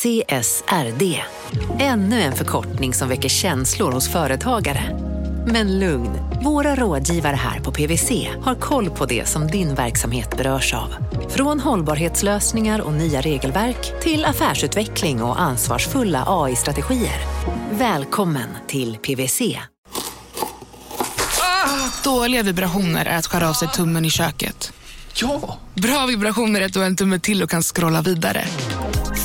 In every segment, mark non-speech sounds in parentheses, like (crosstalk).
CSRD. Ännu en förkortning som väcker känslor hos företagare. Men lugn, våra rådgivare här på PWC har koll på det som din verksamhet berörs av. Från hållbarhetslösningar och nya regelverk till affärsutveckling och ansvarsfulla AI-strategier. Välkommen till PWC. Dåliga vibrationer är att skära av sig tummen i köket. Ja! Bra vibrationer är att du har en tumme till och kan scrolla vidare.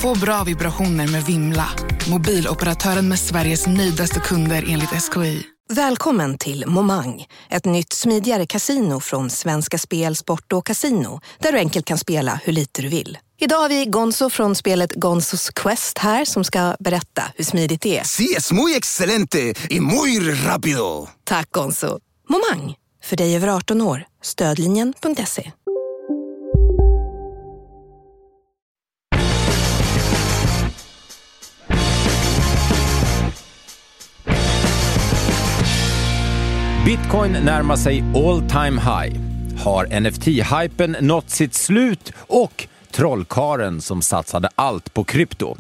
Få bra vibrationer med Vimla. Mobiloperatören med Sveriges nöjdaste kunder enligt SKI. Välkommen till Momang, ett nytt smidigare casino från Svenska Spel, Sport och Casino där du enkelt kan spela hur lite du vill. Idag har vi Gonzo från spelet Gonzos Quest här som ska berätta hur smidigt det är. Sí, es muy excelente y muy rápido. Tack Gonzo! Momang, för dig över 18 år. Stödlinjen.se. Bitcoin närmar sig all time high. Har NFT-hypen nått sitt slut och trollkaren som satsade allt på krypto?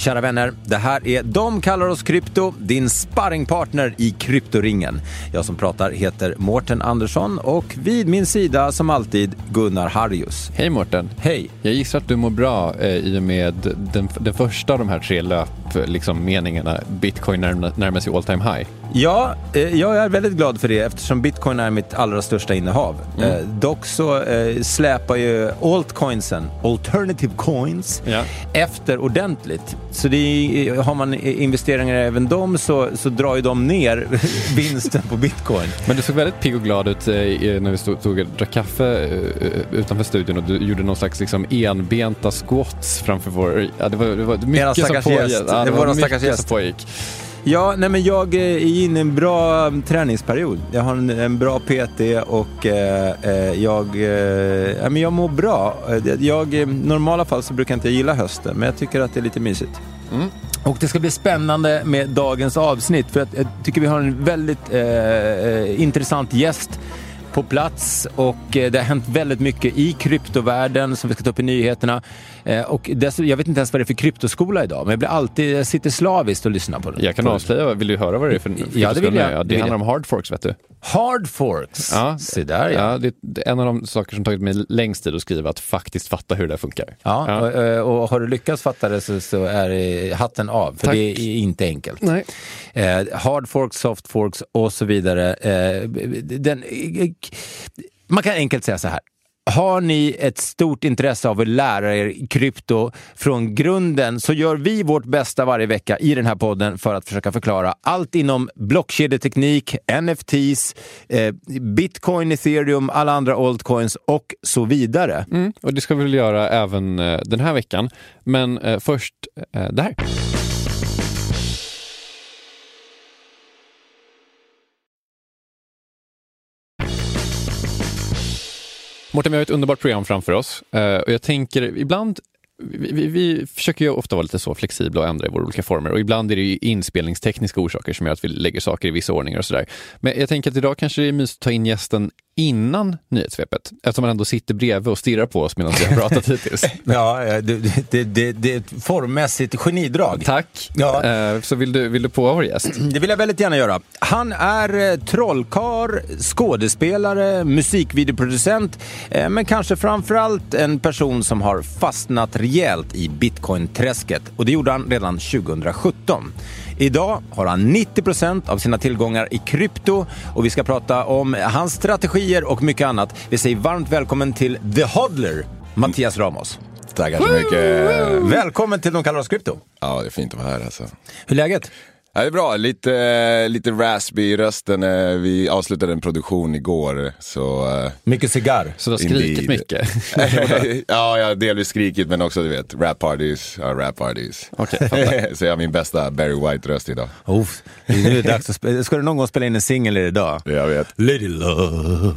Kära vänner, det här är De kallar oss krypto, din sparringpartner i kryptoringen. Jag som pratar heter Mårten Andersson och vid min sida som alltid Gunnar Harjus. Hej Mårten. Hej! Jag gissar att du mår bra eh, i och med den, den första av de här tre löp, liksom, meningarna. Bitcoin närmar, närmar sig all time high. Ja, eh, jag är väldigt glad för det eftersom bitcoin är mitt allra största innehav. Mm. Eh, dock så eh, släpar ju altcoinsen, alternative coins, Ja. efter ordentligt. Så det är, har man investeringar även dem så, så drar ju de ner (laughs) vinsten på bitcoin. Men du såg väldigt pigg och glad ut eh, när vi stod, tog drack kaffe eh, utanför studion och du gjorde någon slags liksom, enbenta squats framför vår... Ja, det var, det var mycket som pågick. Ja, Det var någon stackars som gäst. pågick. Ja, nej men jag är inne i en bra um, träningsperiod. Jag har en, en bra PT och eh, eh, jag, eh, men jag mår bra. Eh, Jag, I normala fall så brukar jag inte gilla hösten, men jag tycker att det är lite mysigt. Och det ska bli spännande med dagens avsnitt för att jag tycker vi har en väldigt eh, eh, intressant gäst på plats och eh, det har hänt väldigt mycket i kryptovärlden som vi ska ta upp i nyheterna. Eh, och jag vet inte ens vad det är för kryptoskola idag, men jag blir alltid, jag sitter slaviskt och lyssnar på den. Jag kan avslöja, vill du höra vad det är för Ja, det vill jag. Ja, Det handlar jag. om hardforks, vet du. Hard forks. Ja. Se där ja. Ja, det är en av de saker som tagit mig längst tid att skriva, att faktiskt fatta hur det funkar. Ja, Och, eh, och har du lyckats fatta det så, så är hatten av, för Tack. det är inte enkelt. Nej. Eh, hard forks, soft forks och så vidare. Eh, den, man kan enkelt säga så här. Har ni ett stort intresse av att lära er krypto från grunden så gör vi vårt bästa varje vecka i den här podden för att försöka förklara allt inom blockkedjeteknik, NFTs, eh, bitcoin, ethereum, alla andra altcoins och så vidare. Mm, och det ska vi väl göra även eh, den här veckan. Men eh, först eh, det här. Mårten, vi har ett underbart program framför oss eh, och jag tänker ibland vi, vi, vi försöker ju ofta vara lite så flexibla och ändra i våra olika former och ibland är det ju inspelningstekniska orsaker som gör att vi lägger saker i vissa ordningar och sådär. Men jag tänker att idag kanske det är mysigt att ta in gästen innan nyhetssvepet eftersom man ändå sitter bredvid och stirrar på oss medan vi har pratat hittills. (laughs) Ja, eh, det, det, det, är ett formmässigt genidrag. Tack. Ja. Eh, Så vill du, vill du på vår gäst? (clears throat) Det vill jag väldigt gärna göra. Han är eh, trollkar, skådespelare, musikvideoproducent, men kanske framförallt en person som har fastnat rejält i bitcoin-träsket. Och det gjorde han redan 2017. Idag har han 90% av sina tillgångar i krypto och vi ska prata om hans strategier och mycket annat. Vi säger varmt välkommen till The Hodler, Mattias Ramos. Tackar så mycket. Välkommen till De kallar oss krypto. Ja, det är fint att vara här alltså. Hur är läget? Ja, det är bra, lite, lite raspy i rösten. eh, Vi avslutade en produktion igår, så... eh, Mycket cigarr. Så du har skrikit mycket? (laughs) ja, jag har delvis skrikit men också du vet, rap parties, ja, rap parties. (laughs) Fattar. så jag har min bästa Barry White-röst idag. Oh, nu är det dags att spela. Ska du någon gång spela in en singel idag? Jag vet. Lady Love.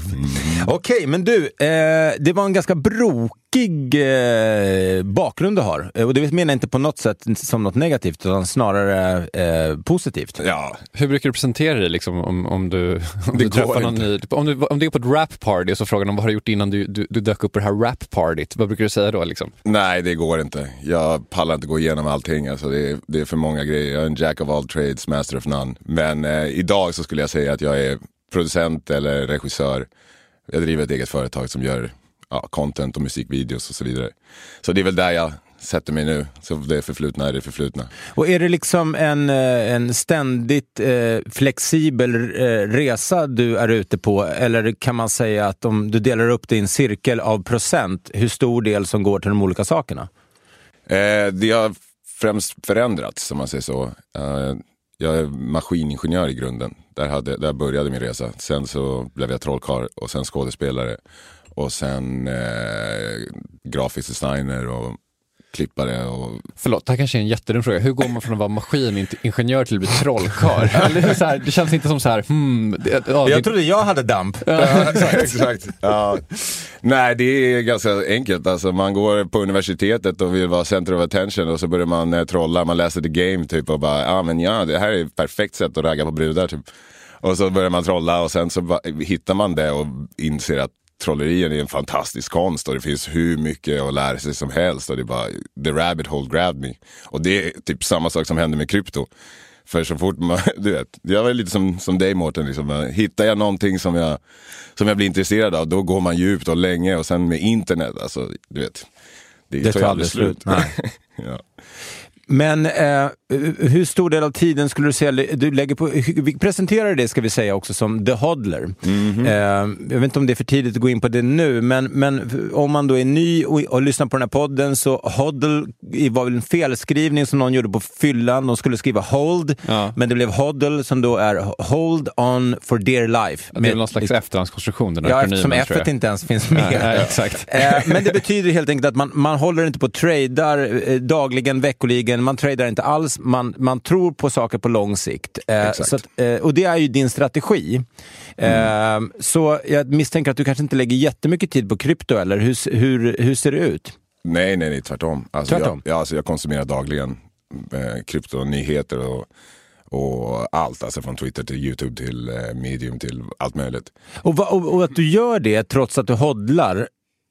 Okej, men du, eh, det var en ganska brokig eh, bakgrund du har. Eh, Och det menar jag inte på något sätt som något negativt, utan snarare eh, positivt. Ja, Hur brukar du presentera dig liksom, om, om du, (laughs) om Det du träffar någon ny? Om du, om du är på ett rap-party och så frågar de vad har du gjort innan du, du, du dök upp på det här rap-partyt? Vad brukar du säga då? Liksom? nej det går inte. Jag pallar inte gå igenom allting. Alltså, det, är, det är för många grejer. Jag är en jack of all trades, master of none. Men eh, idag så skulle jag säga att jag är producent eller regissör. Jag driver ett eget företag som gör ja, content och musikvideos och så vidare. Så det är väl där jag sätter mig nu. Så det förflutna är det förflutna. Och är det liksom en, eh, en ständigt eh, flexibel eh, resa du är ute på? Eller kan man säga att om du delar upp en cirkel av procent, hur stor del som går till de olika sakerna? Eh, det har främst förändrats, om man säger så. Eh, jag är maskiningenjör i grunden. Där, hade, där började min resa. Sen så blev jag trollkarl och sen skådespelare. Och sen eh, grafisk designer och klippare. Och... Förlåt, det här kanske är en jättedum fråga. Hur går man från att vara maskiningenjör till att bli trollkarl? (laughs) Det känns inte som så här, hmm, det, ja, det, Jag trodde jag hade damp. Ja, (laughs) exakt. Ja. Nej, det är ganska enkelt. Alltså, man går på universitetet och vill vara center of attention och så börjar man eh, trolla. Man läser the game typ och bara, ja men ja, det här är ett perfekt sätt att ragga på brudar typ. Och så börjar man trolla och sen så hittar man det och inser att trollerien är en fantastisk konst och det finns hur mycket att lära sig som helst. Och det är bara, the rabbit hole grabbed me. Och det är typ samma sak som händer med krypto. För så fort man, (laughs) du vet, jag var lite som, som dig Mårten, liksom. hittar jag någonting som jag, som jag blir intresserad av, då går man djupt och länge och sen med internet, alltså du vet. Det tar ju aldrig slut. Nej. (laughs) ja. Men eh, hur stor del av tiden skulle du säga du lägger på, vi presenterar det ska vi säga också som The Hodler. Mhm. Eh, jag vet inte om det är för tidigt att gå in på det nu, men, men om man då är ny och, och lyssnar på den här podden så Hodl var väl en felskrivning som någon gjorde på fyllan. De skulle skriva Hold, Ja. men det blev Hodl som då är Hold on for dear life. det är någon slags efterhandskonstruktion. Den här Ja, eftersom F inte ens finns med. Nej, nej, exakt. Eh, Men det betyder helt enkelt att man, man håller inte på och tradar eh, dagligen, veckoligen, man tradar inte alls, man, man tror på saker på lång sikt. Eh, att, eh, och det är ju din strategi. Eh, Så jag misstänker att du kanske inte lägger jättemycket tid på krypto, eller hur, hur, hur ser det ut? Nej, nej, nej, tvärtom. Alltså, Tvärtom? Jag, ja, alltså, jag konsumerar dagligen eh, kryptonyheter och, och allt. Alltså från Twitter till YouTube till eh, medium till allt möjligt. Och, va, och, och att du gör det trots att du hodlar,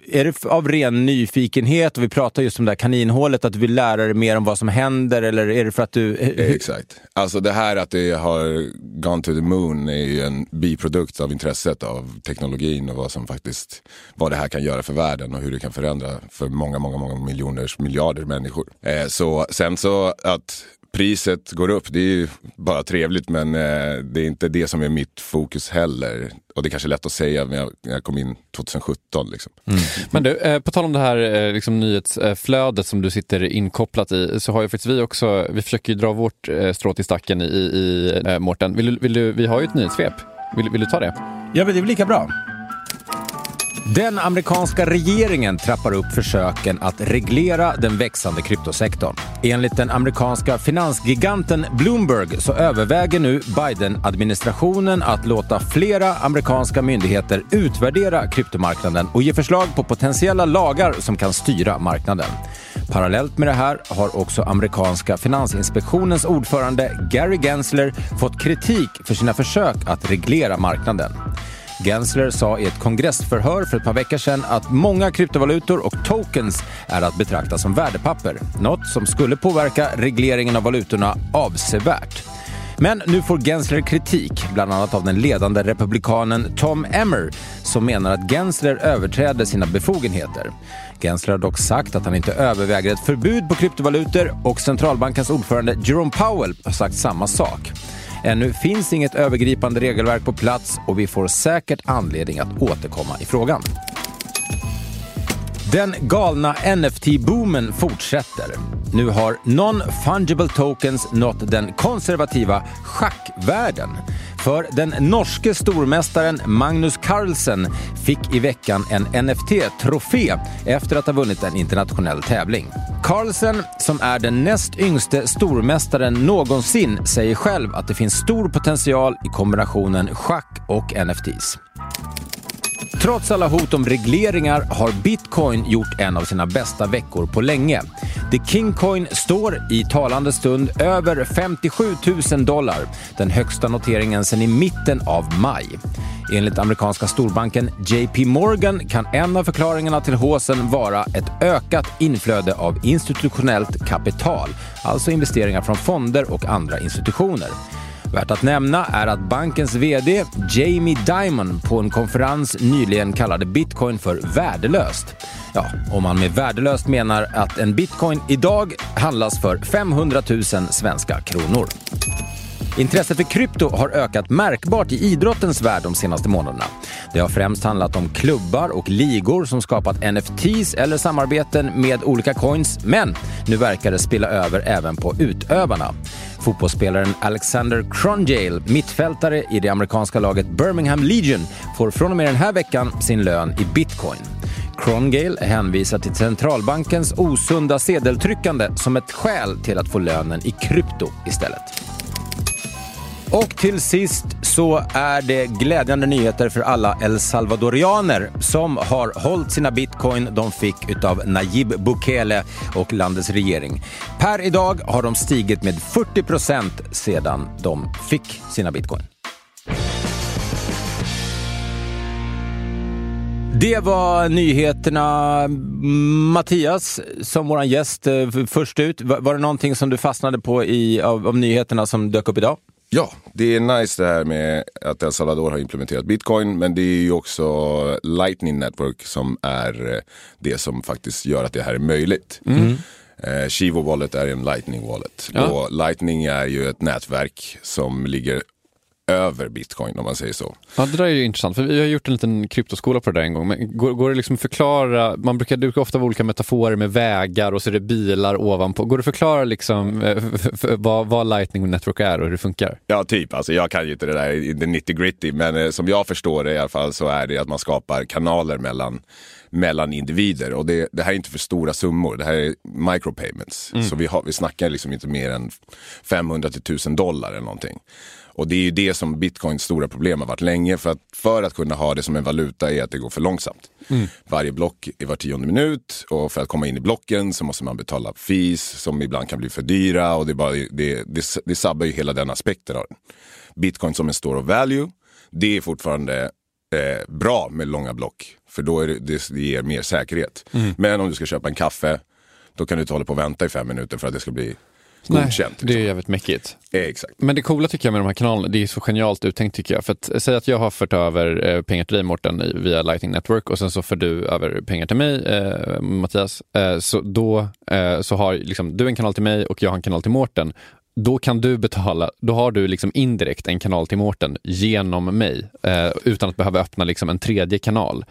är det av ren nyfikenhet och vi pratar just om det här kaninhålet, att du vill lära dig mer om vad som händer eller är det för att du... Eh, exakt. Alltså det här att det har gone to the moon är ju en biprodukt av intresset av teknologin och vad som faktiskt, vad det här kan göra för världen och hur det kan förändra för många, många, många miljoners, miljarder människor. Eh, så sen så att priset går upp, det är ju bara trevligt men eh, det är inte det som är mitt fokus heller. Och det är kanske lätt att säga när jag, kom in 2017 liksom. Men du, eh, på tal om det här eh, liksom, nyhetsflödet som du sitter inkopplat i, så har ju faktiskt vi också, vi försöker ju dra vårt eh, strå till stacken i, i eh, Mårten. Vill, du- vill du, vi har ju ett nyhetssvep. Vill, vill du ta det? Ja, men det är väl lika bra. Den amerikanska regeringen trappar upp försöken att reglera den växande kryptosektorn. Enligt den amerikanska finansgiganten Bloomberg så överväger nu Biden-administrationen att låta flera amerikanska myndigheter utvärdera kryptomarknaden och ge förslag på potentiella lagar som kan styra marknaden. Parallellt med det här har också amerikanska finansinspektionens ordförande Gary Gensler fått kritik för sina försök att reglera marknaden. Gensler sa i ett kongressförhör för ett par veckor sedan att många kryptovalutor och tokens är att betrakta som värdepapper. Något som skulle påverka regleringen av valutorna avsevärt. Men nu får Gensler kritik, bland annat av den ledande republikanen Tom Emmer som menar att Gensler överträder sina befogenheter. Gensler har dock sagt att han inte överväger ett förbud på kryptovalutor och centralbankens ordförande Jerome Powell har sagt samma sak. Ännu finns inget övergripande regelverk på plats och vi får säkert anledning att återkomma i frågan. Den galna NFT-boomen fortsätter. Nu har non-fungible tokens nått den konservativa schackvärlden. För den norske stormästaren Magnus Carlsen fick i veckan en NFT-trofé efter att ha vunnit en internationell tävling. Carlsen, som är den näst yngste stormästaren någonsin, säger själv att det finns stor potential i kombinationen schack och NFTs. Trots alla hot om regleringar har bitcoin gjort en av sina bästa veckor på länge. The Kingcoin står i talande stund över 57 000 dollar, den högsta noteringen sedan i mitten av maj. Enligt amerikanska storbanken JP Morgan kan en av förklaringarna till håsen vara ett ökat inflöde av institutionellt kapital, alltså investeringar från fonder och andra institutioner. Värt att nämna är att bankens VD Jamie Dimon på en konferens nyligen kallade bitcoin för värdelöst. Ja, om man med värdelöst menar att en bitcoin idag handlas för 500 000 svenska kronor. Intresset för krypto har ökat märkbart i idrottens värld de senaste månaderna. Det har främst handlat om klubbar och ligor som skapat NFTs eller samarbeten med olika coins, men nu verkar det spilla över även på utövarna. Fotbollsspelaren Alexander Crondale, mittfältare i det amerikanska laget Birmingham Legion, får från och med den här veckan sin lön i bitcoin. Crongale hänvisar till centralbankens osunda sedeltryckande som ett skäl till att få lönen i krypto istället. Och till sist så är det glädjande nyheter för alla El Salvadorianer som har hållit sina bitcoin de fick utav Najib Bukele och landets regering. Per idag har de stigit med 40 procent sedan de fick sina bitcoin. Det var nyheterna. Mattias, som vår gäst eh, först ut, var det någonting som du fastnade på i, av, av nyheterna som dök upp idag? Ja, det är nice det här med att El Salvador har implementerat bitcoin. Men det är ju också Lightning Network som är det som faktiskt gör att det här är möjligt. Mm. Eh, Shivo Wallet är en Lightning Wallet. Ja. Och Lightning är ju ett nätverk som ligger över bitcoin om man säger så. Ja, det där är ju intressant, för vi har gjort en liten kryptoskola på det där en gång. Men går, går det liksom förklara, man brukar, det ofta vara olika metaforer med vägar och så är det bilar ovanpå. Går det att förklara liksom, eh, vad, vad Lightning Network är och hur det funkar? Ja, typ. Alltså, jag kan ju inte det där det nitty gritty, men eh, som jag förstår det i alla fall så är det att man skapar kanaler mellan mellan individer. Och det, det, här är inte för stora summor, det här är micropayments. Mm. Så vi, har, vi snackar liksom inte mer än 500 till 1000 dollar eller någonting. Och det är ju det som bitcoins stora problem har varit länge. För att, för att kunna ha det som en valuta är att det går för långsamt. Mm. Varje block är var tionde minut och för att komma in i blocken så måste man betala fees som ibland kan bli för dyra. Och det, bara, det, det, det sabbar ju hela den aspekten av den. Bitcoin som en store of value, det är fortfarande eh, bra med långa block. För då är det, det, det ger mer säkerhet. Mm. Men om du ska köpa en kaffe, då kan du inte hålla på och vänta i fem minuter för att det ska bli godkänt. Nej, det är liksom. jävligt mäckigt. Eh, exakt. Men det coola tycker jag med de här kanalerna, det är så genialt uttänkt tycker jag. För att säga att jag har fört över eh, pengar till dig Mårten via Lightning Network och sen så för du över pengar till mig, eh, Mattias. Eh, så då eh, så har liksom, du en kanal till mig och jag har en kanal till Mårten då kan du betala, då har du liksom indirekt en kanal till Mårten genom mig eh, utan att behöva öppna liksom en tredje kanal.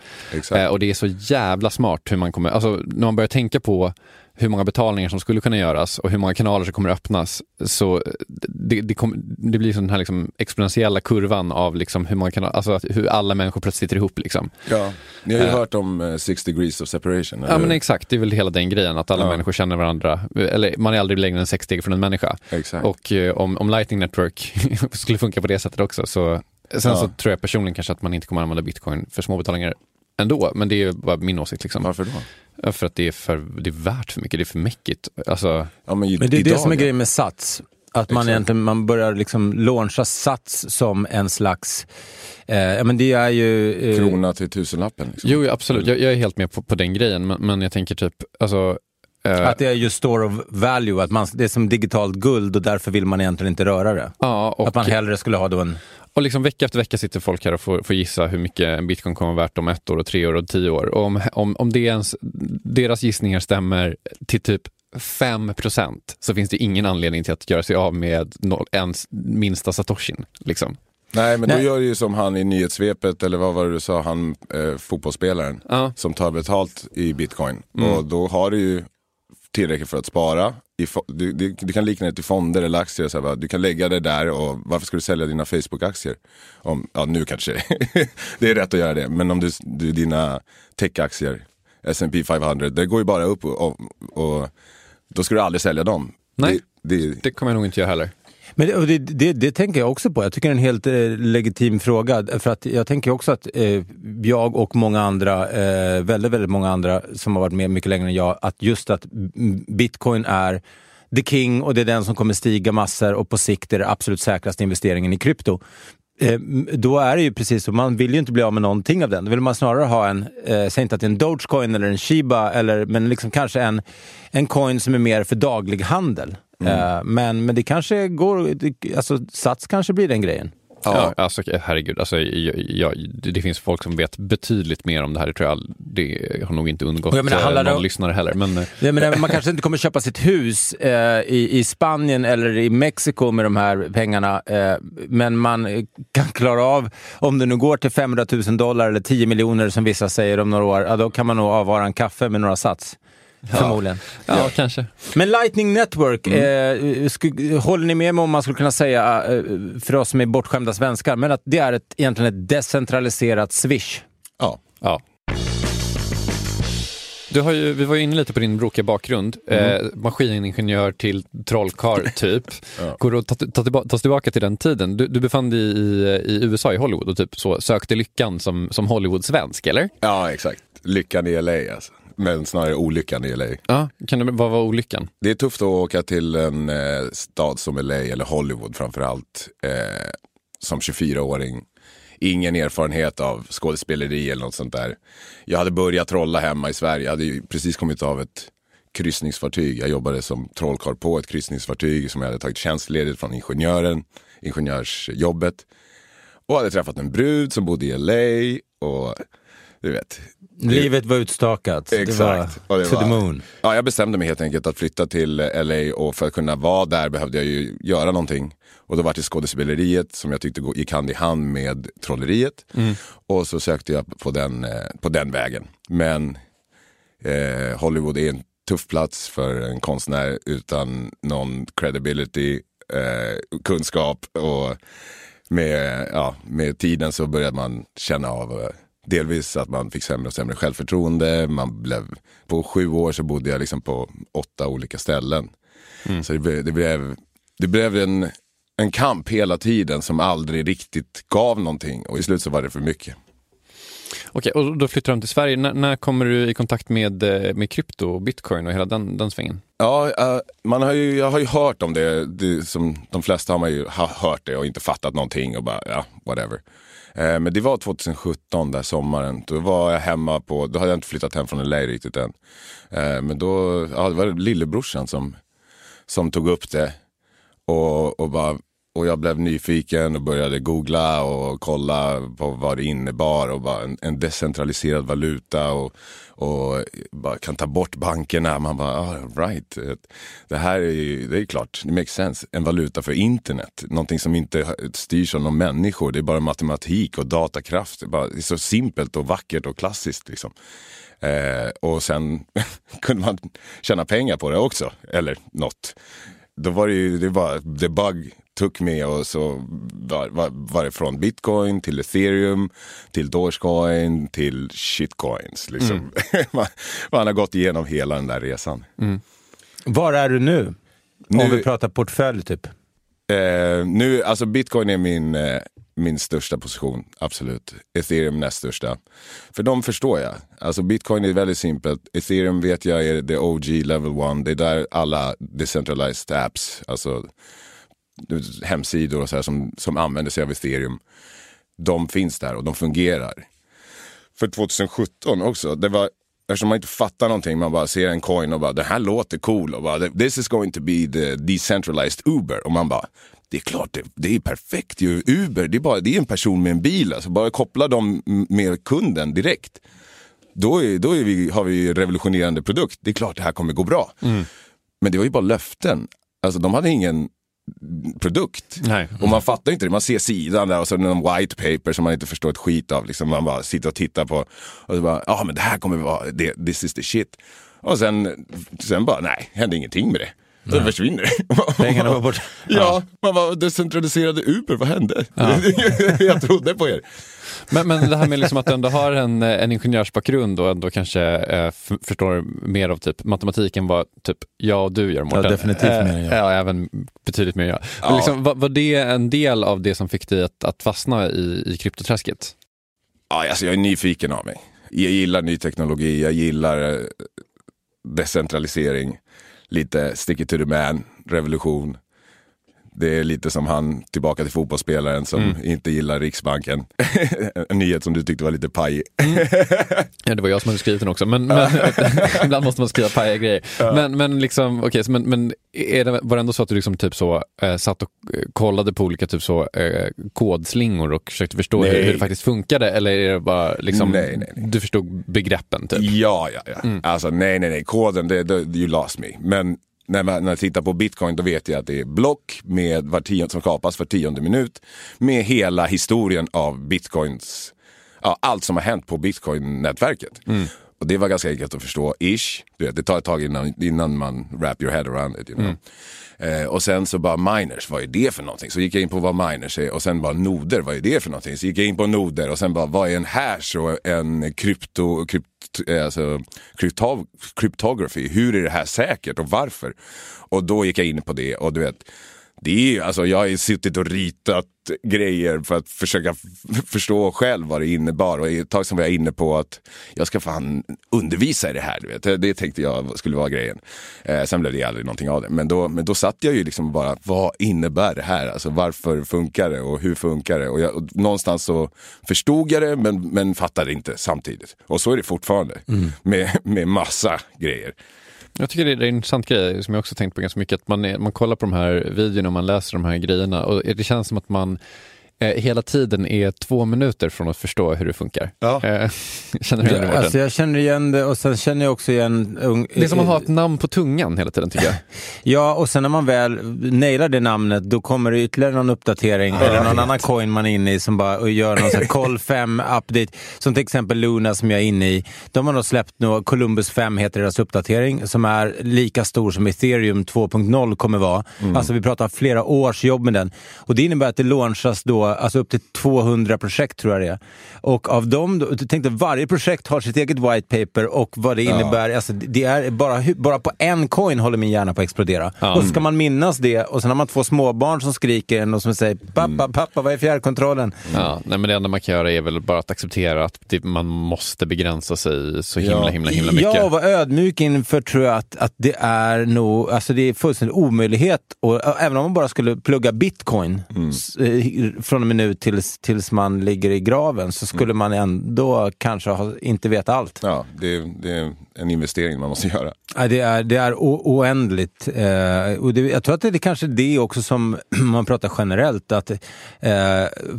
Eh, och det är så jävla smart hur man kommer, alltså när man börjar tänka på hur många betalningar som skulle kunna göras och hur många kanaler som kommer öppnas. Så det, det, kom, det blir den här liksom exponentiella kurvan av liksom hur, många kanaler, alltså hur alla människor plötsligt sitter ihop. Liksom. Ja, ni har ju uh, hört om uh, six degrees of separation. Ja men exakt, det är väl hela den grejen att alla ja. människor känner varandra. Eller man är aldrig längre än sex steg från en människa. Exakt. Och uh, om, om Lightning Network (laughs) skulle funka på det sättet också så Sen ja. så tror jag personligen kanske att man inte kommer använda bitcoin för småbetalningar ändå, men det är bara min åsikt. Liksom. Varför då? För att det är, för, det är värt för mycket, det är för mäckigt. Alltså, ja, men, men, det är det som är grejen med Sats. Att man egentligen man börjar liksom launcha Sats som en slags Eh, ja, men det är ju... Eh... Krona till tusenlappen. Liksom. Jo, absolut. Jag, jag, är helt med på, på den grejen. Men, men jag tänker typ, alltså. Att det är just store of value, att man, det är som digitalt guld och därför vill man egentligen inte röra det. Ja, och... Att man hellre skulle ha då en och liksom vecka efter vecka sitter folk här och får, får gissa hur mycket en bitcoin kommer vara värt om ett år, och tre år och tio år. Och om, om, om det ens, deras gissningar stämmer till typ 5% så finns det ingen anledning till att göra sig av med noll, ens minsta satoshin. Liksom. Nej, men Nej. då gör du ju som han i nyhetssvepet, eller vad var det du sa, han eh, fotbollsspelaren ja. som tar betalt i bitcoin. Mm. Och då har du ju tillräckligt för att spara. Du, du, du, kan likna det till fonder eller aktier. Så här, du kan lägga det där och varför ska du sälja dina Facebook-aktier? Om, ja, nu kanske (laughs) det är rätt att göra det. Men om du, du dina tech-aktier, S&P 500, det går ju bara upp och, och, och, då ska du aldrig sälja dem. Nej. Det, Det kommer jag nog inte göra heller. Men det, det, det, det tänker jag också på. Jag tycker det är en helt eh, legitim fråga. För att jag tänker också att eh, jag och många andra, eh, väldigt, väldigt många andra som har varit med mycket längre än jag, att just att bitcoin är the king och det är den som kommer stiga massor och på sikt är det absolut säkraste investeringen i krypto. Eh, då är det ju precis så, man vill ju inte bli av med någonting av den. Då vill man snarare ha en, eh, säg inte att det är en Dogecoin eller en Shiba, eller, men liksom kanske en, en coin som är mer för daglig handel. Eh, men, men det kanske går, alltså Sats kanske blir den grejen. Ja. alltså, herregud, alltså, jag, jag, det finns folk som vet betydligt mer om det här. Det tror jag det har nog inte undgått jag menar, eh, någon om- lyssnare heller. Men, eh, Jag menar, man kanske inte kommer köpa sitt hus eh, i, i Spanien eller i Mexiko med de här pengarna, eh, men man eh, kan klara av, om det nu går till 500 000 dollar eller 10 miljoner som vissa säger om några år, ja, då kan man nog avvara en kaffe med några sats. Förmodligen. ja, kanske. Men Lightning Network, eh, sku, håller ni med mig om man skulle kunna säga, eh, för oss som är bortskämda svenskar, men att det är ett, egentligen ett decentraliserat Swish? ja. Ja. Du har ju, vi var ju inne lite på din brokiga bakgrund. Eh, maskiningenjör till trollkarl, (laughs) typ. Går det att ta, ta, ta oss tillbaka till den tiden? Du, du befann dig i, i USA, i Hollywood, och typ så sökte lyckan som, som Hollywood-svensk, eller? ja, exakt. Lyckan i LA alltså. Men snarare olyckan i LA. Ja. Kan det, vad var olyckan? Det är tufft att åka till en eh, stad som LA eller Hollywood framförallt. Eh, som 24-åring. Ingen erfarenhet av skådespeleri eller något sånt där. Jag hade börjat trolla hemma i Sverige. Jag hade precis kommit av ett kryssningsfartyg. Jag jobbade som trollkarl på ett kryssningsfartyg som jag hade tagit tjänstledigt från ingenjören, ingenjörsjobbet. Och hade träffat en brud som bodde i LA och du vet, Livet var utstakat. Exakt. Det var det to the var- moon. Ja, jag bestämde mig helt enkelt att flytta till LA och för att kunna vara där behövde jag ju göra någonting. Och då var det skådespeleriet som jag tyckte gå- gick hand i hand med trolleriet. Och så sökte jag på den, eh, på den vägen. Men eh, Hollywood är en tuff plats för en konstnär utan någon credibility, eh, kunskap och med, ja, med tiden så började man känna av eh, delvis att man fick sämre och sämre självförtroende. Man blev, på sju år så bodde jag liksom på åtta olika ställen. Så det blev, det blev, det blev en, en kamp hela tiden som aldrig riktigt gav någonting och i slut så var det för mycket. Okej, och då flyttar de till Sverige. När, när kommer du i kontakt med, eh, med krypto och bitcoin och hela den, den svängen? Ja, eh, man har ju, jag har ju hört om det, det. Som de flesta har man ju ha, hört det och inte fattat någonting och bara, ja, whatever. Eh, men det var 2017, där sommaren. Då var jag hemma på, då hade jag inte flyttat hem från LA riktigt än. Eh, men då, ja, det var lillebrorsan som, som tog upp det. Och, och, bara, och jag blev nyfiken och började googla och kolla på vad det innebar. Och bara en, en decentraliserad valuta och, och bara kan ta bort bankerna. Man bara, ah, right. Det här är ju, det är klart, det makes sense. En valuta för internet. Någonting som inte styrs av någon människor. Det är bara matematik och datakraft. Det är, bara, det är så simpelt och vackert och klassiskt. Liksom. Eh, och sen (laughs) kunde man tjäna pengar på det också. Eller något. Då var det ju, det var the bug took me och så var, var, det från bitcoin till ethereum till dogecoin till shitcoins. Liksom. (laughs) man, man har gått igenom hela den där resan. Var är du nu? Nu- Om vi pratar portfölj typ. Eh, nu, alltså bitcoin är min, eh, min största position, absolut. Ethereum näst största. För de förstår jag. Alltså bitcoin är väldigt simpelt. Ethereum vet jag är the OG level one. Det är där alla decentralized apps, alltså hemsidor och så här som, som använder sig av ethereum, de finns där och de fungerar. För 2017 också, det var Eftersom man inte fattar någonting, man bara ser en coin och bara det här låter cool och bara this is going to be the decentralized Uber. Och man bara det är klart, det, det är perfekt ju. Uber, det är, bara, det är en person med en bil. Alltså bara koppla dem med kunden direkt. Då, är, då är vi, har vi revolutionerande produkt. Det är klart det här kommer gå bra. Men det var ju bara löften. Alltså de hade ingen produkt. Nej. Och man fattar inte det. Man ser sidan där och så är det någon white paper som man inte förstår ett skit av. Liksom man bara sitter och tittar på. Och så bara, ja ah, men det här kommer vara, det, this is the shit. Och sen, sen bara, nej, hände ingenting med det. Så försvinner (laughs) Pengarna var borta. Ja, man var decentraliserade Uber, vad hände? (laughs) jag trodde på er. Men, men det här med liksom att du ändå har en, en ingenjörsbakgrund och ändå kanske eh, förstår mer av typ matematik än vad typ jag och du gör Mårten. Ja, definitivt mer än jag. Ja, även betydligt mer än jag. Men Ja. liksom, var, var det en del av det som fick dig att, att fastna i, i kryptoträsket? Ja, alltså jag är nyfiken av mig. Jag gillar ny teknologi, jag gillar eh, decentralisering, lite stick it to the man, revolution. Det är lite som han, tillbaka till fotbollsspelaren som inte gillar Riksbanken. (laughs) en nyhet som du tyckte var lite pajig. Ja, det var jag som hade skrivit den också, men, men (laughs) (laughs) ibland måste man skriva pajiga grejer. Men, men, liksom, okay, men, men är det, var det ändå så att du liksom typ så, eh, satt och eh, kollade på olika typ så, eh, kodslingor och försökte förstå hur, hur det faktiskt funkade? Eller är det bara liksom, Nej, nej, nej. du förstod begreppen? Typ? Ja, ja, ja. Alltså nej, nej, nej. Koden, det, det, you lost me. Men när, man, när jag tittar på bitcoin då vet jag att det är block med var tionde, som kapas var tionde minut. Med hela historien av bitcoins, ja, allt som har hänt på bitcoin-nätverket. Mm. Och det var ganska enkelt att förstå, ish. Du vet, det tar ett tag innan, innan man wrap your head around it. You know? Eh, och sen så bara miners, vad är det för någonting? Så gick jag in på vad miners är och sen bara noder, vad är det för någonting? Så gick jag in på noder och sen bara, vad är en hash och en krypto, krypt, eh, alltså, kryptog, cryptography? Hur är det här säkert och varför? Och då gick jag in på det och du vet, det är alltså jag har suttit och ritat grejer för att försöka förstå själv vad det innebar. Och ett tag som var jag inne på att jag ska fan undervisa i det här. Du vet. Det, tänkte jag skulle vara grejen. Eh, sen blev det aldrig någonting av det. Men då, men då satt jag ju liksom bara, vad innebär det här? Alltså varför funkar det och hur funkar det? Och, jag, och någonstans så förstod jag det men, men fattade inte samtidigt. Och så är det fortfarande med, med massa grejer. Jag tycker det är en intressant grej som jag också tänkt på ganska mycket, att man, är, man kollar på de här videorna och man läser de här grejerna och det känns som att man hela tiden är två minuter från att förstå hur det funkar. Ja. Eh, (laughs) känner du igen det Mårten? Alltså jag känner igen det och sen känner jag också igen... ung- Det är som att ha ett namn på tungan hela tiden tycker jag. (laughs) Ja, och sen när man väl nailar det namnet, då kommer det ytterligare någon uppdatering eller någon annan coin man är inne i som bara gör någon sån här Col 5 (laughs) update. Som till exempel Luna som jag är inne i. De har då släppt nu, Columbus 5 heter deras uppdatering, som är lika stor som ethereum 2.0 kommer vara. Alltså vi pratar flera års jobb med den. Och det innebär att det launchas då, alltså upp till 200 projekt tror jag det är. Och av dem, då, tänk dig varje projekt har sitt eget white paper och vad det innebär. Alltså, det är bara, bara på en coin håller min hjärna på att explodera. Ja. Och så ska man minnas det och sen har man två småbarn som skriker en och som säger pappa, pappa, vad är fjärrkontrollen? Ja, nej, men det enda man kan göra är väl bara att acceptera att det, man måste begränsa sig så himla, Ja. himla, himla mycket. Ja, och vara ödmjuk inför tror jag att, att det är nog, alltså det är fullständig omöjlighet. Och, även om man bara skulle plugga bitcoin s- eh, från och med nu tills, tills man ligger i graven så skulle man ändå kanske ha, inte veta allt. Ja, det, är- det är en investering man måste (laughs) göra. Ja, det är, det är o- oändligt. Eh, och det, jag tror att det är kanske det också som (clears throat) man pratar generellt, att eh,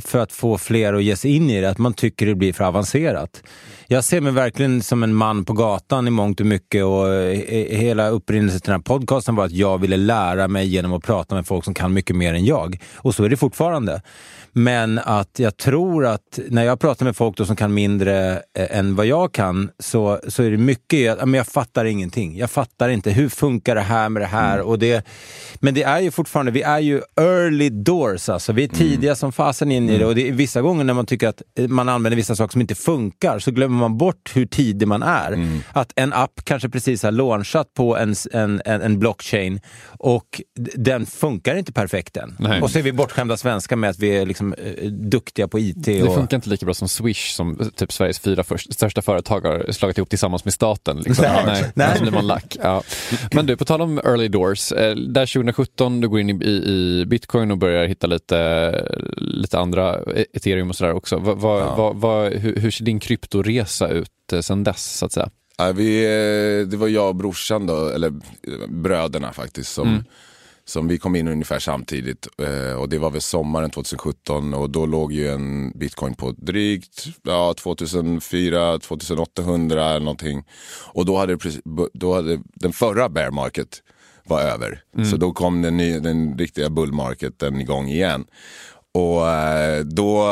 för att få fler att ge sig in i det, att man tycker det blir för avancerat. Jag ser mig verkligen som en man på gatan i mångt och mycket och eh, hela upprinnelsen till den här podcasten var att jag ville lära mig genom att prata med folk som kan mycket mer än jag. Och så är det fortfarande. Men att jag tror att när jag pratar med folk som kan mindre eh, än vad jag kan så, så är det mycket, men jag fattar ingenting. Jag fattar inte, hur funkar det här med det här? Och det, men det är ju fortfarande, vi är ju early doors alltså. Vi är tidiga som fasen in i det och det är vissa gånger när man tycker att eh, man använder vissa saker som inte funkar så glömmer man bort hur tidig man är. Att en app kanske precis har launchat på en, en, en, en blockchain och den funkar inte perfekt än. Nej. Och så är vi bortskämda svenskar med att vi är liksom, eh, duktiga på IT. Det och... funkar inte lika bra som Swish som typ Sveriges fyra först, största företag har slagit ihop tillsammans med staten. Liksom. Nej, Nej, nej. annars blir man lack. Ja. Men du, på tal om early doors. Eh, där 2017, du går in i, i, i bitcoin och börjar hitta lite, lite andra e- ethereum och sådär också. Va, va, va, va, hur, hur ser din kryptoresa ut eh, sen dess så att säga? Ja, vi, eh, det var jag och brorsan då, eller eh, bröderna faktiskt, som, som vi kom in ungefär samtidigt. eh, Och det var väl sommaren 2017 och då låg ju en bitcoin på drygt ja, 2004, 2800 eller någonting. Och då hade, precis- då hade den förra bear market var över. Så då kom den, ny, den riktiga bull marketen igång igen. Och eh, då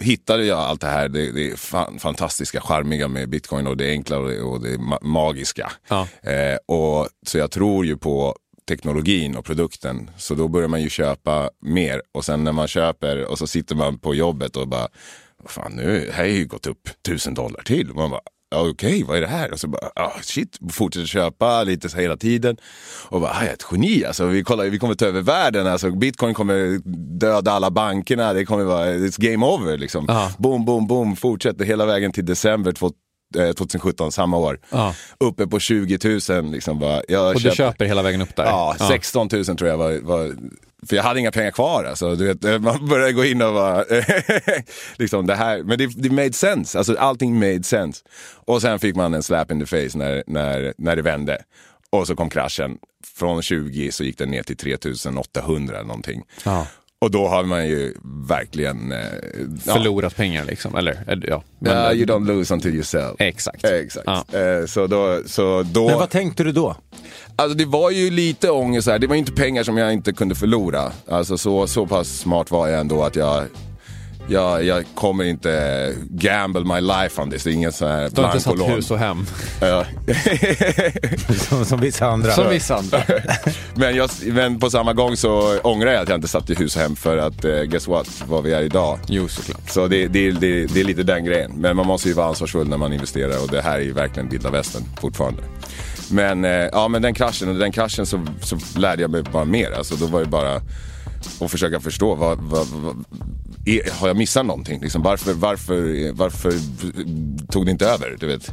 hittade jag allt det här, det, det fan, fantastiska, charmiga med bitcoin och det enkla och det, och det ma- magiska. Ja. Eh, och, så jag tror ju på teknologin och produkten. Så då börjar man ju köpa mer och sen när man köper och så sitter man på jobbet och bara, fan nu, här har ju gått upp tusen dollar till. Och man bara, "Ja, okej, vad är det här? Och så bara, ah, shit, fortsätter köpa lite så hela tiden. Och bara, ah, jag är ett geni alltså. Vi, kollar, vi kommer ta över världen. Alltså, Bitcoin kommer döda alla bankerna. Det kommer vara, it's game over liksom. Ja. Boom, boom, boom. Fortsätter hela vägen till december två- eh, 2017, samma år. Ja. Uppe på 20 000. Liksom, bara, jag Och du köpte- köper hela vägen upp där? Ja, 16 000 tror jag var, var för jag hade inga pengar kvar. Alltså, du vet, man började gå in och bara, (laughs) liksom det här. Men det, det made sense, alltså, allting made sense. Och sen fick man en slap in the face när, när, när det vände. Och så kom kraschen. Från 20 så gick den ner till 3800 eller någonting. Ja. Och då har man ju verkligen... Eh, ja. Förlorat pengar liksom? Eller, eller, ja. Men, Ja, you don't lose until you sell. Exakt. Exakt. Ja. Eh, så då... Så då Men vad tänkte du då? Alltså det var ju lite ångest här. Det var inte pengar som jag inte kunde förlora. Alltså så, så pass smart var jag ändå att jag, jag, jag kommer inte gamble my life on this. Det är ingen sån här Du har inte satt hus och hem? Ja. (laughs) Som, som vissa andra. Som vissa andra. (laughs) men, jag, men på samma gång så ångrar jag att jag inte satt i hus och hem för att uh, guess what, vad vi är idag. Jo, såklart. Så det, det, det, det är lite den grejen. Men man måste ju vara ansvarsfull när man investerar och det här är ju verkligen vilda västern fortfarande. Men, eh, ja, men den kraschen, och den kraschen så, så lärde jag mig bara mer. Alltså, då var det bara att försöka förstå. Vad, vad, vad, är, har jag missat någonting? Liksom, varför, varför, varför tog det inte över? Du vet?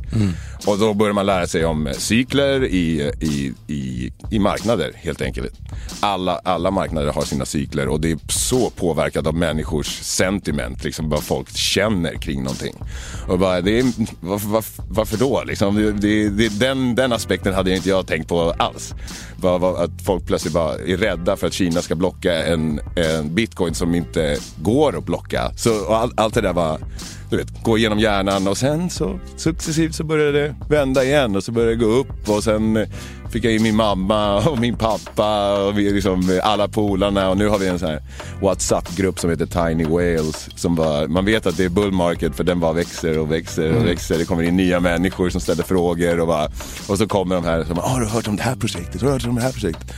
Och då börjar man lära sig om cykler i, i, i, i marknader helt enkelt. Alla, alla marknader har sina cykler och det är så påverkat av människors sentiment, liksom vad folk känner kring någonting. Och bara, det är, varför, varför, då? Liksom, det, det, den, den aspekten hade inte jag tänkt på alls var, var, att folk plötsligt bara är rädda för att Kina ska blocka en, en bitcoin som inte går att blocka. Så all, allt det där var du vet, gå igenom hjärnan och sen så successivt så började det vända igen och så började det gå upp och sen eh, fick jag in min mamma och min pappa och vi liksom alla polarna och nu har vi en sån här WhatsApp-grupp som heter Tiny Whales som bara, man vet att det är bull market för den bara växer och växer och växer. Det kommer in nya människor som ställer frågor och bara, och så kommer de här som bara, har du hört om det här projektet? Har du hört om det här projektet?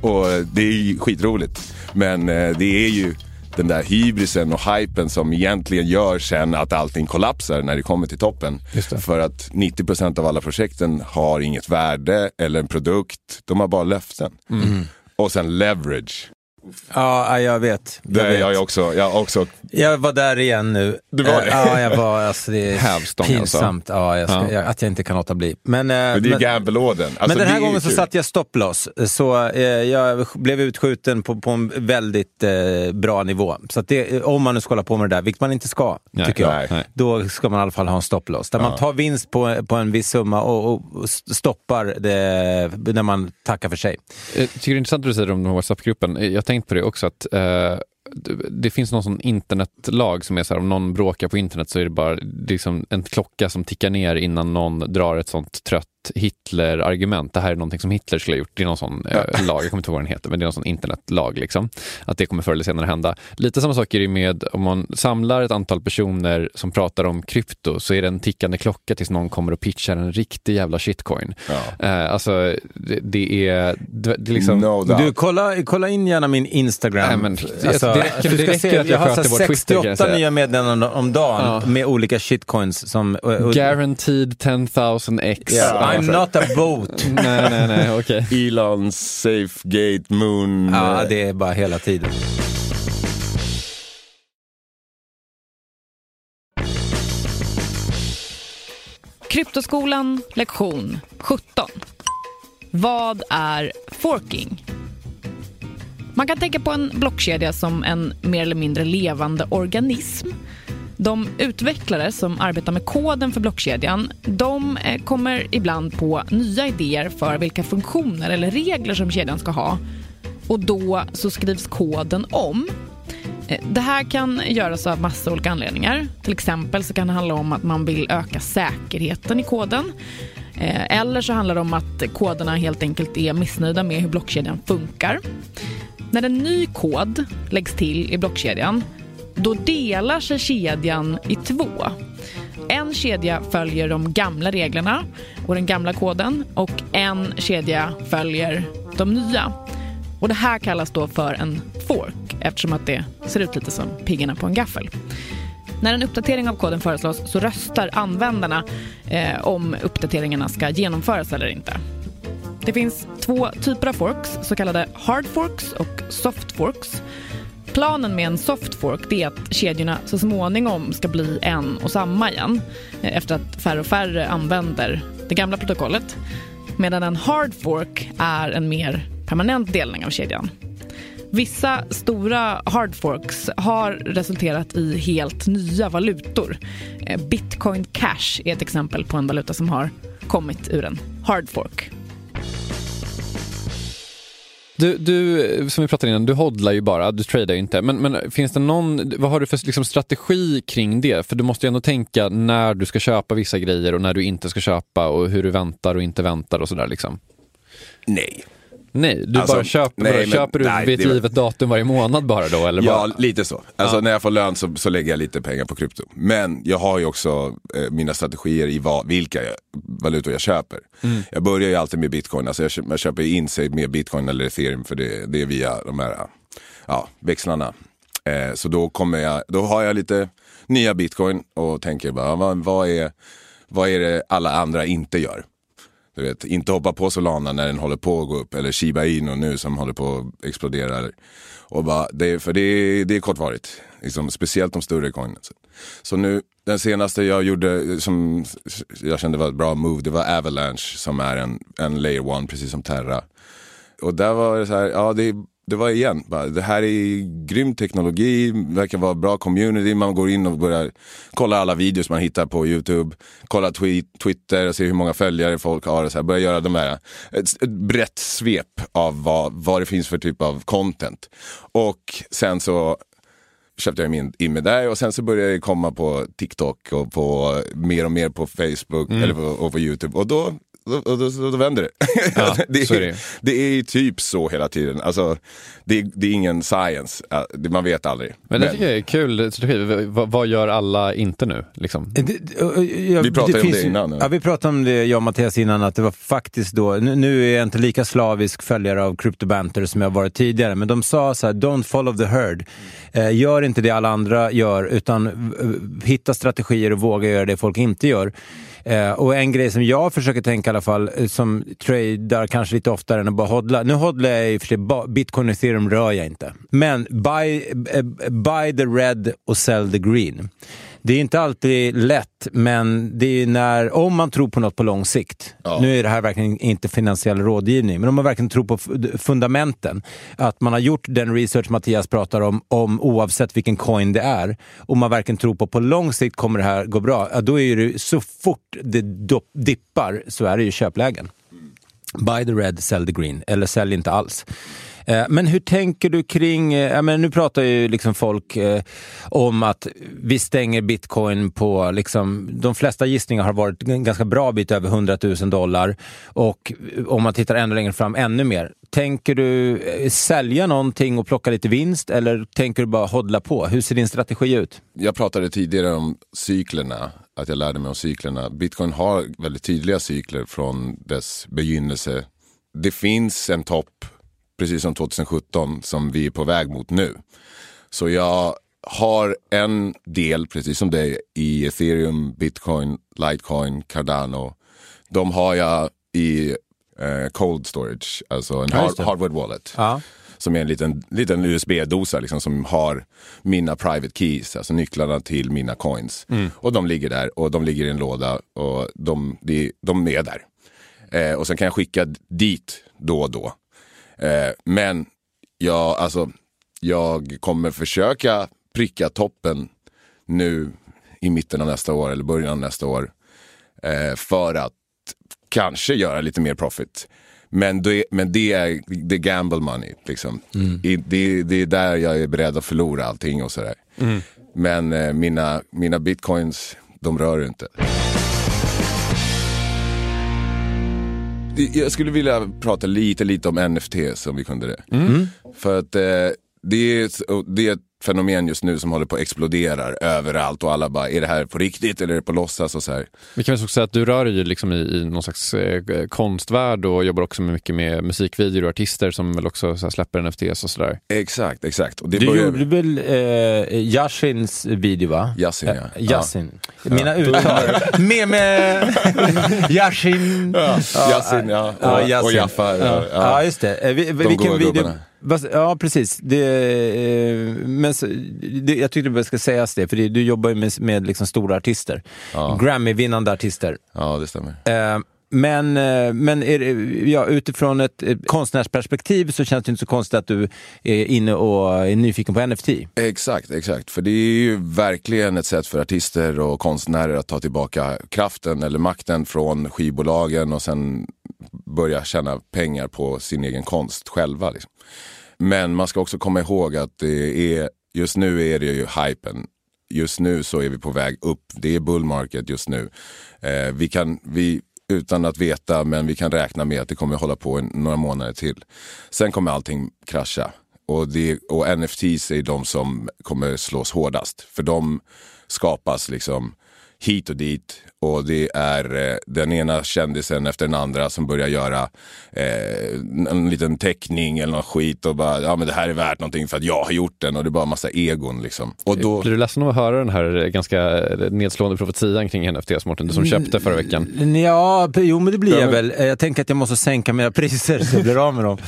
Och eh, det är ju skitroligt. Men eh, det är ju den där hybrisen och hypen som egentligen gör sen att allting kollapsar när det kommer till toppen. För att 90% av alla projekten har inget värde eller en produkt. De har bara löften. Och sen leverage. Ja, jag vet. Jag, Det vet. är jag också. Jag också Jag var där igen nu. Du var det? Eh, Ja, jag var, alltså det är Hävstång, alltså. pinsamt. Ja, jag ska, Ja. Jag, att jag inte kan låta bli. Men, eh, men det är gambelåden. Alltså, men den här det är gången så satt jag stopploss, så eh, jag blev utskjuten på, på en väldigt eh, bra nivå. Så att det, om man nu ska hålla på med det där, vilket man inte ska, Nej, tycker jag, nej, nej. då ska man i alla fall ha en stopploss. Där man tar vinst på, på en viss summa och, och, stoppar det när man tackar för sig. Jag tycker det är intressant att du säger om den här WhatsApp-gruppen. Jag har tänkt på det också att eh, det- finns någon sån internetlag som är så här, om någon bråkar på internet så är det bara det är liksom en klocka som tickar ner innan någon drar ett sånt trött Hitler-argument. Det här är någonting som Hitler skulle ha gjort. Det är någon sån eh, lag, jag kommer inte ihåg vad den heter, men det är någon sån internetlag. Liksom. Att det kommer förr eller senare hända. Lite samma sak är det med om man samlar ett antal personer som pratar om krypto så är det en tickande klocka tills någon kommer och pitchar en riktig jävla shitcoin. Ja. Eh, alltså, det, det är... Det, det är liksom, No. Du, kolla, kolla in gärna min Instagram. Nej, men det- det räcker- du det ska räcker se, att jag har sköter vår Twitter, jag 68 säga. nya meddelanden om dagen Ja. med olika shitcoins. Som, och, och, Guaranteed 10,000 x. Yeah, I'm not a boat. (laughs) nej, nej, nej, okej. Elon, Safegate, Moon. Ja, det är bara hela tiden. Kryptoskolan lektion 17. Vad är forking? Man kan tänka på en blockkedja som en mer eller mindre levande organism. De utvecklare som arbetar med koden för blockkedjan de eh, kommer ibland på nya idéer för vilka funktioner eller regler som kedjan ska ha. Och då så skrivs koden om. Eh, det här kan göras av massa olika anledningar. Till exempel så kan det handla om att man vill öka säkerheten i koden. Eh, eller så handlar det om att koderna helt enkelt är missnöjda med hur blockkedjan funkar. När en ny kod läggs till i blockkedjan då delar sig kedjan i två. En kedja följer de gamla reglerna och den gamla koden och en kedja följer de nya. Och Det här kallas då för en fork eftersom att det ser ut lite som piggarna på en gaffel. När en uppdatering av koden föreslås så röstar användarna eh, om uppdateringarna ska genomföras eller inte. Det finns två typer av forks, så kallade hard forks och soft forks. Planen med en soft fork är att kedjorna så småningom ska bli en och samma igen eh, efter att färre och färre använder det gamla protokollet. Medan en hard fork är en mer permanent delning av kedjan. Vissa stora hard forks har resulterat i helt nya valutor. Eh, Bitcoin Cash är ett exempel på en valuta som har kommit ur en hard fork. Du, du, som vi pratade innan, du hodlar ju bara, du tradar ju inte. Men, men finns det någon, vad har du för liksom, strategi kring det? För du måste ju ändå tänka när du ska köpa vissa grejer och när du inte ska köpa och hur du väntar och inte väntar och sådär liksom. Nej. Nej, du Alltså, bara köper, nej, bara, men- köper du nej, vid ett givet datum varje månad bara då? Eller Ja, bara? lite så. Alltså Ja. när jag får lön så, så lägger jag lite pengar på krypto. Men jag har ju också eh, mina strategier i vad, vilka jag, valutor jag köper. Mm. Jag börjar ju alltid med bitcoin. Alltså jag, köper, jag köper in sig med bitcoin eller ethereum för det, det är via de här ja, växlarna. Eh, så då, kommer jag, då har jag lite nya bitcoin och tänker bara, vad, vad, är, vad är det alla andra inte gör? Du vet, inte hoppa på Solana när den håller på att gå upp. Eller Shiba Inu nu som håller på att explodera. Och bara, det, för det, är- det är kortvarigt. Liksom, speciellt de större coinen. Så nu, den senaste jag gjorde som jag kände var ett bra move, det var Avalanche som är en, en layer one, precis som Terra. Och där var det så här, ja det, det var igen, bara, det här är grym teknologi, verkar vara bra community, man går in och börjar kolla alla videos man hittar på YouTube, kolla tweet, Twitter och se hur många följare folk har och så här, börja göra de här, ett, ett brett svep av vad, vad det finns för typ av content. Och sen så köpte jag min in med där och sen så började det komma på TikTok och på mer och mer på Facebook Mm. eller på, och på YouTube och då, då, då, då, då vänder det. Ja, (laughs) det, är är, det. är ju typ så hela tiden. Alltså, det, är- det är ingen science, man vet aldrig. Men det tycker jag är kul strategi. Vad- vad gör alla inte nu? Liksom? Det- det- ja, Vi pratade om finns det innan, nu. Ja, vi pratade om det, jag och Mattias, innan, att det var faktiskt då, nu, nu är jag inte lika slavisk följare av Crypto Banter som jag varit tidigare, men de sa så här, don't follow the herd. Eh, gör inte det alla andra gör, utan eh, hitta strategier och våga göra det folk inte gör. Eh, och en grej som jag försöker tänka i alla fall, eh, som tradar kanske lite oftare än att bara hodla. Nu hodlar jag i och för sig, bitcoin och ethereum rör jag inte. Men buy, eh, buy the red och sell the green. Det är inte alltid lätt, men det är när, om man tror på något på lång sikt. Ja. Nu är det här verkligen inte finansiell rådgivning, men om man verkligen tror på fundamenten. Att man har gjort den research Mattias pratar om, om oavsett vilken coin det är. Och man verkligen tror på på lång sikt kommer det här gå bra. Ja, då är det så fort det dippar så är det ju köplägen. Buy the red, sell the green. Eller sälj inte alls. Eh, men hur tänker du kring, eh, ja, men nu pratar ju liksom folk eh, om att vi stänger bitcoin på, liksom, de flesta gissningar har varit en ganska bra bit över 100 000 dollar och om man tittar ännu längre fram, ännu mer. Tänker du eh, sälja någonting och plocka lite vinst eller tänker du bara hodla på? Hur ser din strategi ut? Jag pratade tidigare om cyklerna, att jag lärde mig om cyklerna. Bitcoin har väldigt tydliga cykler från dess begynnelse. Det finns en topp, precis som 2017, som vi är på väg mot nu. Så jag har en del, precis som dig, i ethereum, bitcoin, litecoin, cardano. De har jag i eh, cold storage, alltså en Ja, hard, wallet. Ja. Som är en liten, liten USB-dosa liksom, som har mina private keys, alltså nycklarna till mina coins. Och de ligger där och de ligger i en låda och de, de, de är där. Eh, och sen kan jag skicka dit då och då. Eh, men jag, alltså, jag kommer försöka pricka toppen nu i mitten av nästa år eller början av nästa år. Eh, för att kanske göra lite mer profit. Men det, men det är är gamble money. Liksom. I, det, det är där jag är beredd att förlora allting och sådär. Men eh, mina, mina bitcoins, de rör inte. Jag skulle vilja prata lite, lite om NFT om vi kunde det. För att eh, det, är, ett- det är ett fenomen just nu som håller på att explodera överallt och alla bara, är det här på riktigt eller är det på låtsas och så här. Vi kan väl också säga att du rör dig liksom i, i någon slags eh, konstvärld och jobbar också med mycket med musikvideor och artister som väl också så här, släpper NFTs och sådär. Exakt, exakt. Och det Du börjar- gjorde väl eh, Yashins video va? Yasin, ja. Eh, Yasin. Mina uttal. (laughs) med med (laughs) Yashin. Ja, Yasin, ja. Och, Ja, och. Jaffar. Ja, ja just det. Eh, vi- vilken video? gubbarna. Ja, precis. Det, eh, men det, jag tyckte det ska sägas det, för det, du jobbar ju med, med liksom stora artister. Grammy-vinnande artister. Ja, det stämmer. Eh, men eh, men det- ja, utifrån ett, ett konstnärsperspektiv så känns det inte så konstigt att du är inne och är nyfiken på NFT. Exakt, exakt. För det är ju verkligen ett sätt för artister och konstnärer att ta tillbaka kraften eller makten från skivbolagen och sen börja tjäna pengar på sin egen konst själva. Liksom. Men man ska också komma ihåg att det är, just nu är det ju hypen. Just nu så är vi på väg upp. Det är bull market just nu. Eh, vi kan, vi, utan att veta, men vi kan räkna med att det kommer hålla på en, några månader till. Sen kommer allting krascha. Och, det, och NFTs är de som kommer slås hårdast. För de skapas liksom hit och dit. Och det är eh, den ena kändisen efter den andra som börjar göra eh, en liten teckning eller någon skit och bara, ja men det här är värt någonting för att jag har gjort den och det är bara massa egon liksom. Och då, Blir du ledsen av att höra den här ganska nedslående profetian kring NFTs, Mårten, du som köpte förra veckan? Ja, jo men det blir Ja, jag väl. Eh, Jag tänker att jag måste sänka mina (laughs) priser så jag blir av med dem.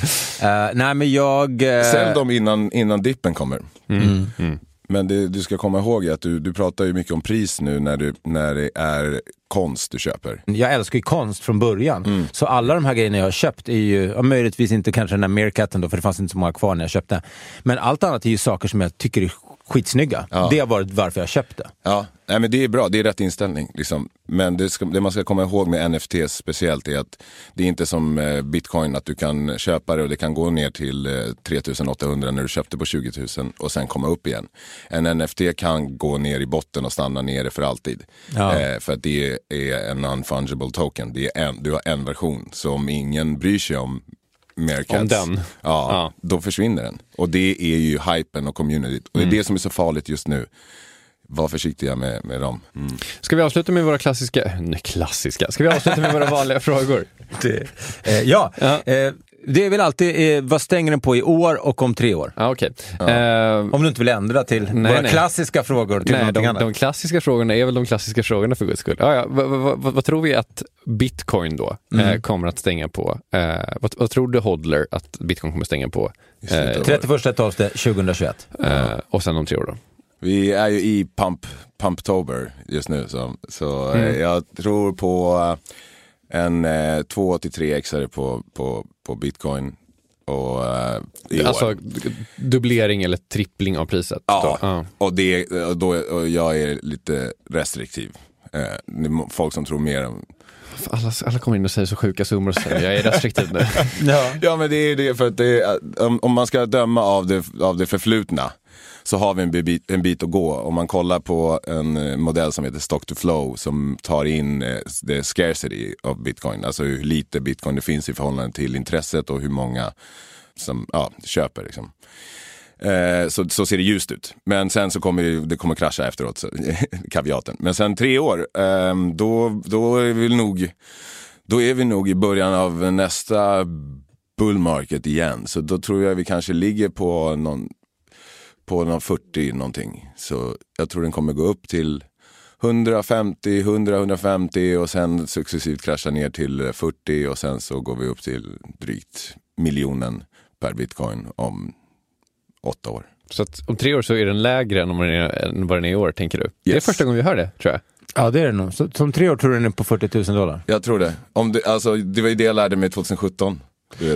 Eh, nej men jag... eh, Sälj dem innan, innan dippen kommer. Mm. Men det, du ska komma ihåg att du, du pratar ju mycket om pris nu när, du, när det är konst du köper. Jag älskar ju konst från början. Mm. Så alla de här grejerna jag har köpt är ju, ja, möjligtvis inte kanske den där Meerkatten då, för det fanns inte så många kvar när jag köpte. Men allt annat är ju saker som jag tycker är skitsnygga. Ja. Det har varit varför jag köpte. Ja, nej, men det är bra, det är rätt inställning. Liksom. Men det, ska, det man ska komma ihåg med NFTs speciellt är att det är inte som eh, bitcoin att du kan köpa det och det kan gå ner till eh, 3800 när du köpte på 20 000 och sen komma upp igen. En NFT kan gå ner i botten och stanna nere för alltid. Ja. Eh, för att det är en non-fungible token. Det är en, du har en version. Så om ingen bryr sig om Meerkats, Om den? Ja, Ja. då försvinner den. Och det är ju hypen och communityt. Och det är det som är så farligt just nu. Var försiktiga med, med dem. Mm. Ska vi avsluta med våra klassiska, nej klassiska, ska vi avsluta med våra vanliga frågor? (laughs) Eh, ja, Ja. Eh, det är väl alltid, eh, vad stänger den på i år och om tre år? Ja, okej. Eh, Om du inte vill ändra till Nej, våra nej. klassiska frågor till Nej, någonting de, annat. de klassiska frågorna är väl de klassiska frågorna för guds skull. Ja, ja. Vad, vad, vad, vad tror vi att bitcoin då Mm. eh, kommer att stänga på? Eh, vad, vad tror du Hodler att bitcoin kommer stänga på? Eh, av 31 12 2021. eh, och sen om tre år då? Vi är ju i pump, Pumptober just nu. Så, så Mm. eh, jag tror på eh, en eh, 283 xare på, på, på bitcoin. Och, eh, i Alltså år. dubblering eller trippling av priset? Ja, Då. ja. och, det, och, då, och jag är lite restriktiv. Eh, det är folk som tror mer om... Alla, alla kommer in och säger så sjuka summor och säger jag är restriktiv nu. (laughs) Ja. Ja men det är det för att det är, om, om man ska döma av det, av det förflutna så har vi en bit, en bit att gå. Om man kollar på en eh, modell som heter stock to flow som tar in eh, the scarcity av bitcoin. Alltså hur lite bitcoin det finns i förhållande till intresset och hur många som ja, köper. Liksom. Eh, så, så ser det ljust ut. Men sen så kommer det, det kommer krascha efteråt, så, (laughs) kaviaten. Men sen tre år, ehm, då, då är vi nog då är vi nog i början av nästa bull market igen. Så då tror jag vi kanske ligger på någon, på någon 40 någonting. Så jag tror den kommer gå upp till 150, 100, 150 och sen successivt krascha ner till 40 och sen så går vi upp till drygt miljonen per bitcoin om åtta år. Så att om tre år så är den lägre än, om den är, än vad den är i år, tänker du? Det är Yes. första gången vi hör det, tror jag. ja, det är det nog. Så, som tre år tror du den är på 40 000 dollar. Jag tror det. Om det, alltså, det var ju det jag lärde mig 2017.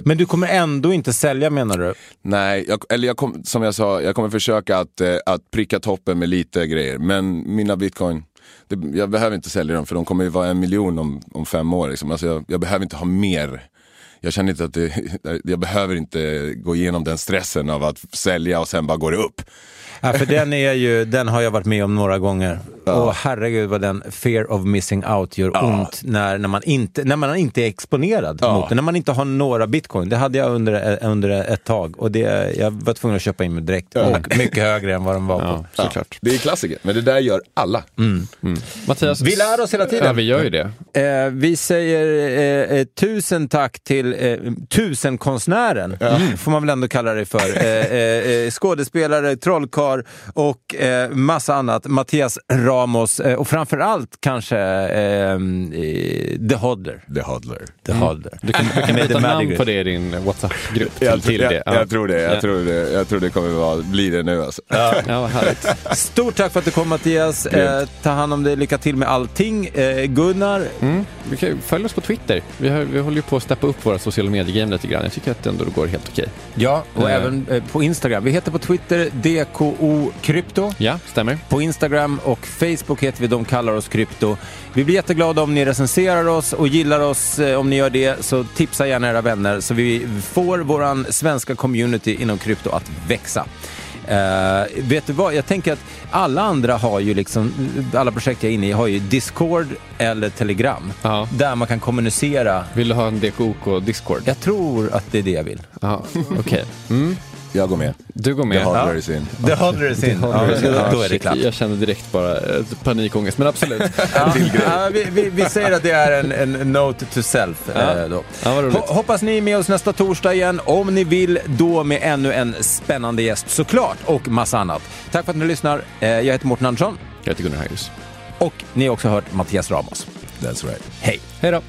Men du kommer ändå inte sälja menar du? Nej, jag, eller jag kom, som jag sa, jag kommer försöka att, eh, att pricka toppen med lite grejer. Men mina bitcoin, det, jag behöver inte sälja dem för de kommer ju vara en miljon om, om fem år. Liksom. Alltså jag, jag behöver inte ha mer. Jag känner inte att det, (laughs) jag behöver inte gå igenom den stressen av att sälja och sen bara går det upp. Ja, för den, är ju, den har jag varit med om några gånger. Och herregud vad den fear of missing out gör ont när, när, man inte, när man inte är exponerad Ja. mot det. När man inte har några bitcoin. Det hade jag under, under ett tag och det, jag var tvungen att köpa in mig direkt. Och mycket högre än vad de var på. Ja, såklart. Det är klassiker, men det där gör alla. Mattias, Vi lär oss hela tiden. Ja, vi gör ju det. Eh, vi säger eh, eh, tusen tack till eh, tusenkonstnären, får man väl ändå kalla det för. Eh, eh, eh, skådespelare, trollkarl och eh, massa annat. Mattias Ramos eh, och framförallt kanske eh, eh, The Hodler. The Hodler. The Hodler. Du kan, du kan Med byta namn på det i din WhatsApp-grupp till, Jag, till jag, det. jag, tror det, jag, Ja. tror det. jag tror det kommer vara, bli det nu alltså. Ja, (laughs) härligt. Stort tack för att du kom Mattias. Eh, ta hand om dig, lycka till med allting. Eh, Gunnar, Mm. Följa oss på Twitter. Vi, har, vi håller ju på att steppa upp våra sociala medier-game lite grann. Jag tycker att det ändå går helt okej. ja, och Eh. även eh, på Instagram. Vi heter på Twitter DKO Krypto. Ja, stämmer. På Instagram och Facebook heter vi De kallar oss krypto. Vi blir jätteglada om ni recenserar oss och gillar oss. Eh, Om ni gör det så tipsa gärna era vänner så vi får våran svenska community inom krypto att växa. Eh, vet du vad, jag tänker att alla andra har ju liksom, alla projekt jag är inne i har ju Discord eller Telegram. Ja. Där man kan kommunicera. Vill du ha en DKOK Discord? Jag tror att det är det jag vill. Ja, okej. Mm. Jag går med. Du går The med. Hodler is in. Det håller det sin. Ja, då är det klart. Jag känner direkt bara eh, panikångest, men absolut. (laughs) Ja, ja, vi, vi, vi säger att det är en, en note to self. Ja. eh, Då. Ja, hoppas ni är med oss nästa torsdag igen. Om ni vill, då med ännu en spännande gäst såklart och massa annat. Tack för att ni lyssnar. Eh, Jag heter Mårten Andersson Jag heter Gunnar Hagus. och ni har också hört Mattias Ramos. That's right. Hej! Hej då.